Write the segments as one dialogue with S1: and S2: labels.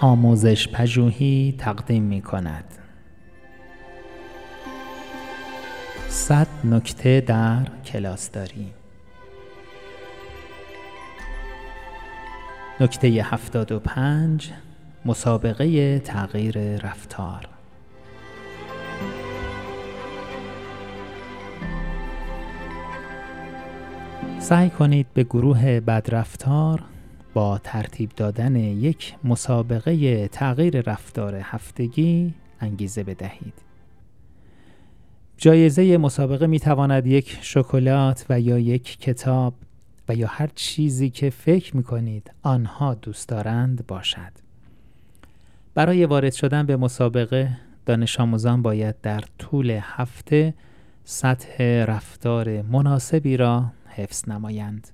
S1: آموزش پژوهی تقدیم می کند صد نکته در کلاس داریم. نکته هفتاد و پنج مسابقه تغییر رفتار. سعی کنید به گروه بدرفتار با ترتیب دادن یک مسابقه تغییر رفتار هفتگی انگیزه بدهید. جایزه مسابقه می تواند یک شکلات و یا یک کتاب و یا هر چیزی که فکر می کنید آنها دوست دارند باشد. برای وارد شدن به مسابقه دانش آموزان باید در طول هفته سطح رفتار مناسبی را حفظ نمایند.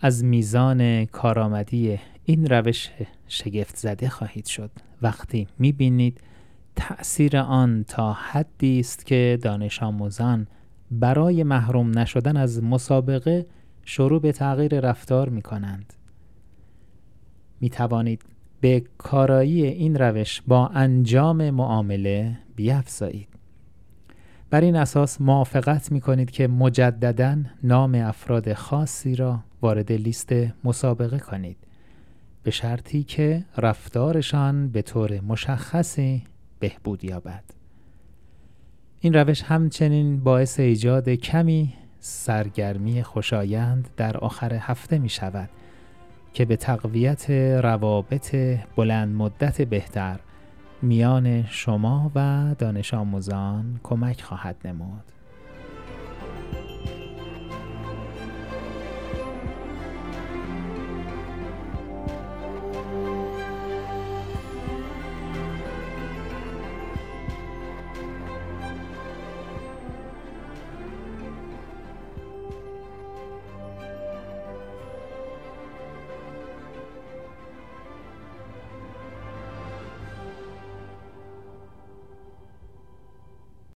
S1: از میزان کارآمدی این روش شگفت زده خواهید شد وقتی می‌بینید تأثیر آن تا حدی است که دانش آموزان برای محروم نشدن از مسابقه شروع به تغییر رفتار می کنند. می توانید به کارایی این روش با انجام معامله بیافزایید. بر این اساس موافقت می کنید که مجددا نام افراد خاصی را وارد لیست مسابقه کنید به شرطی که رفتارشان به طور مشخصی بهبود یابد این روش همچنین باعث ایجاد کمی سرگرمی خوشایند در آخر هفته می شود که به تقویت روابط بلند مدت بهتر میان شما و دانش آموزان کمک خواهد نمود.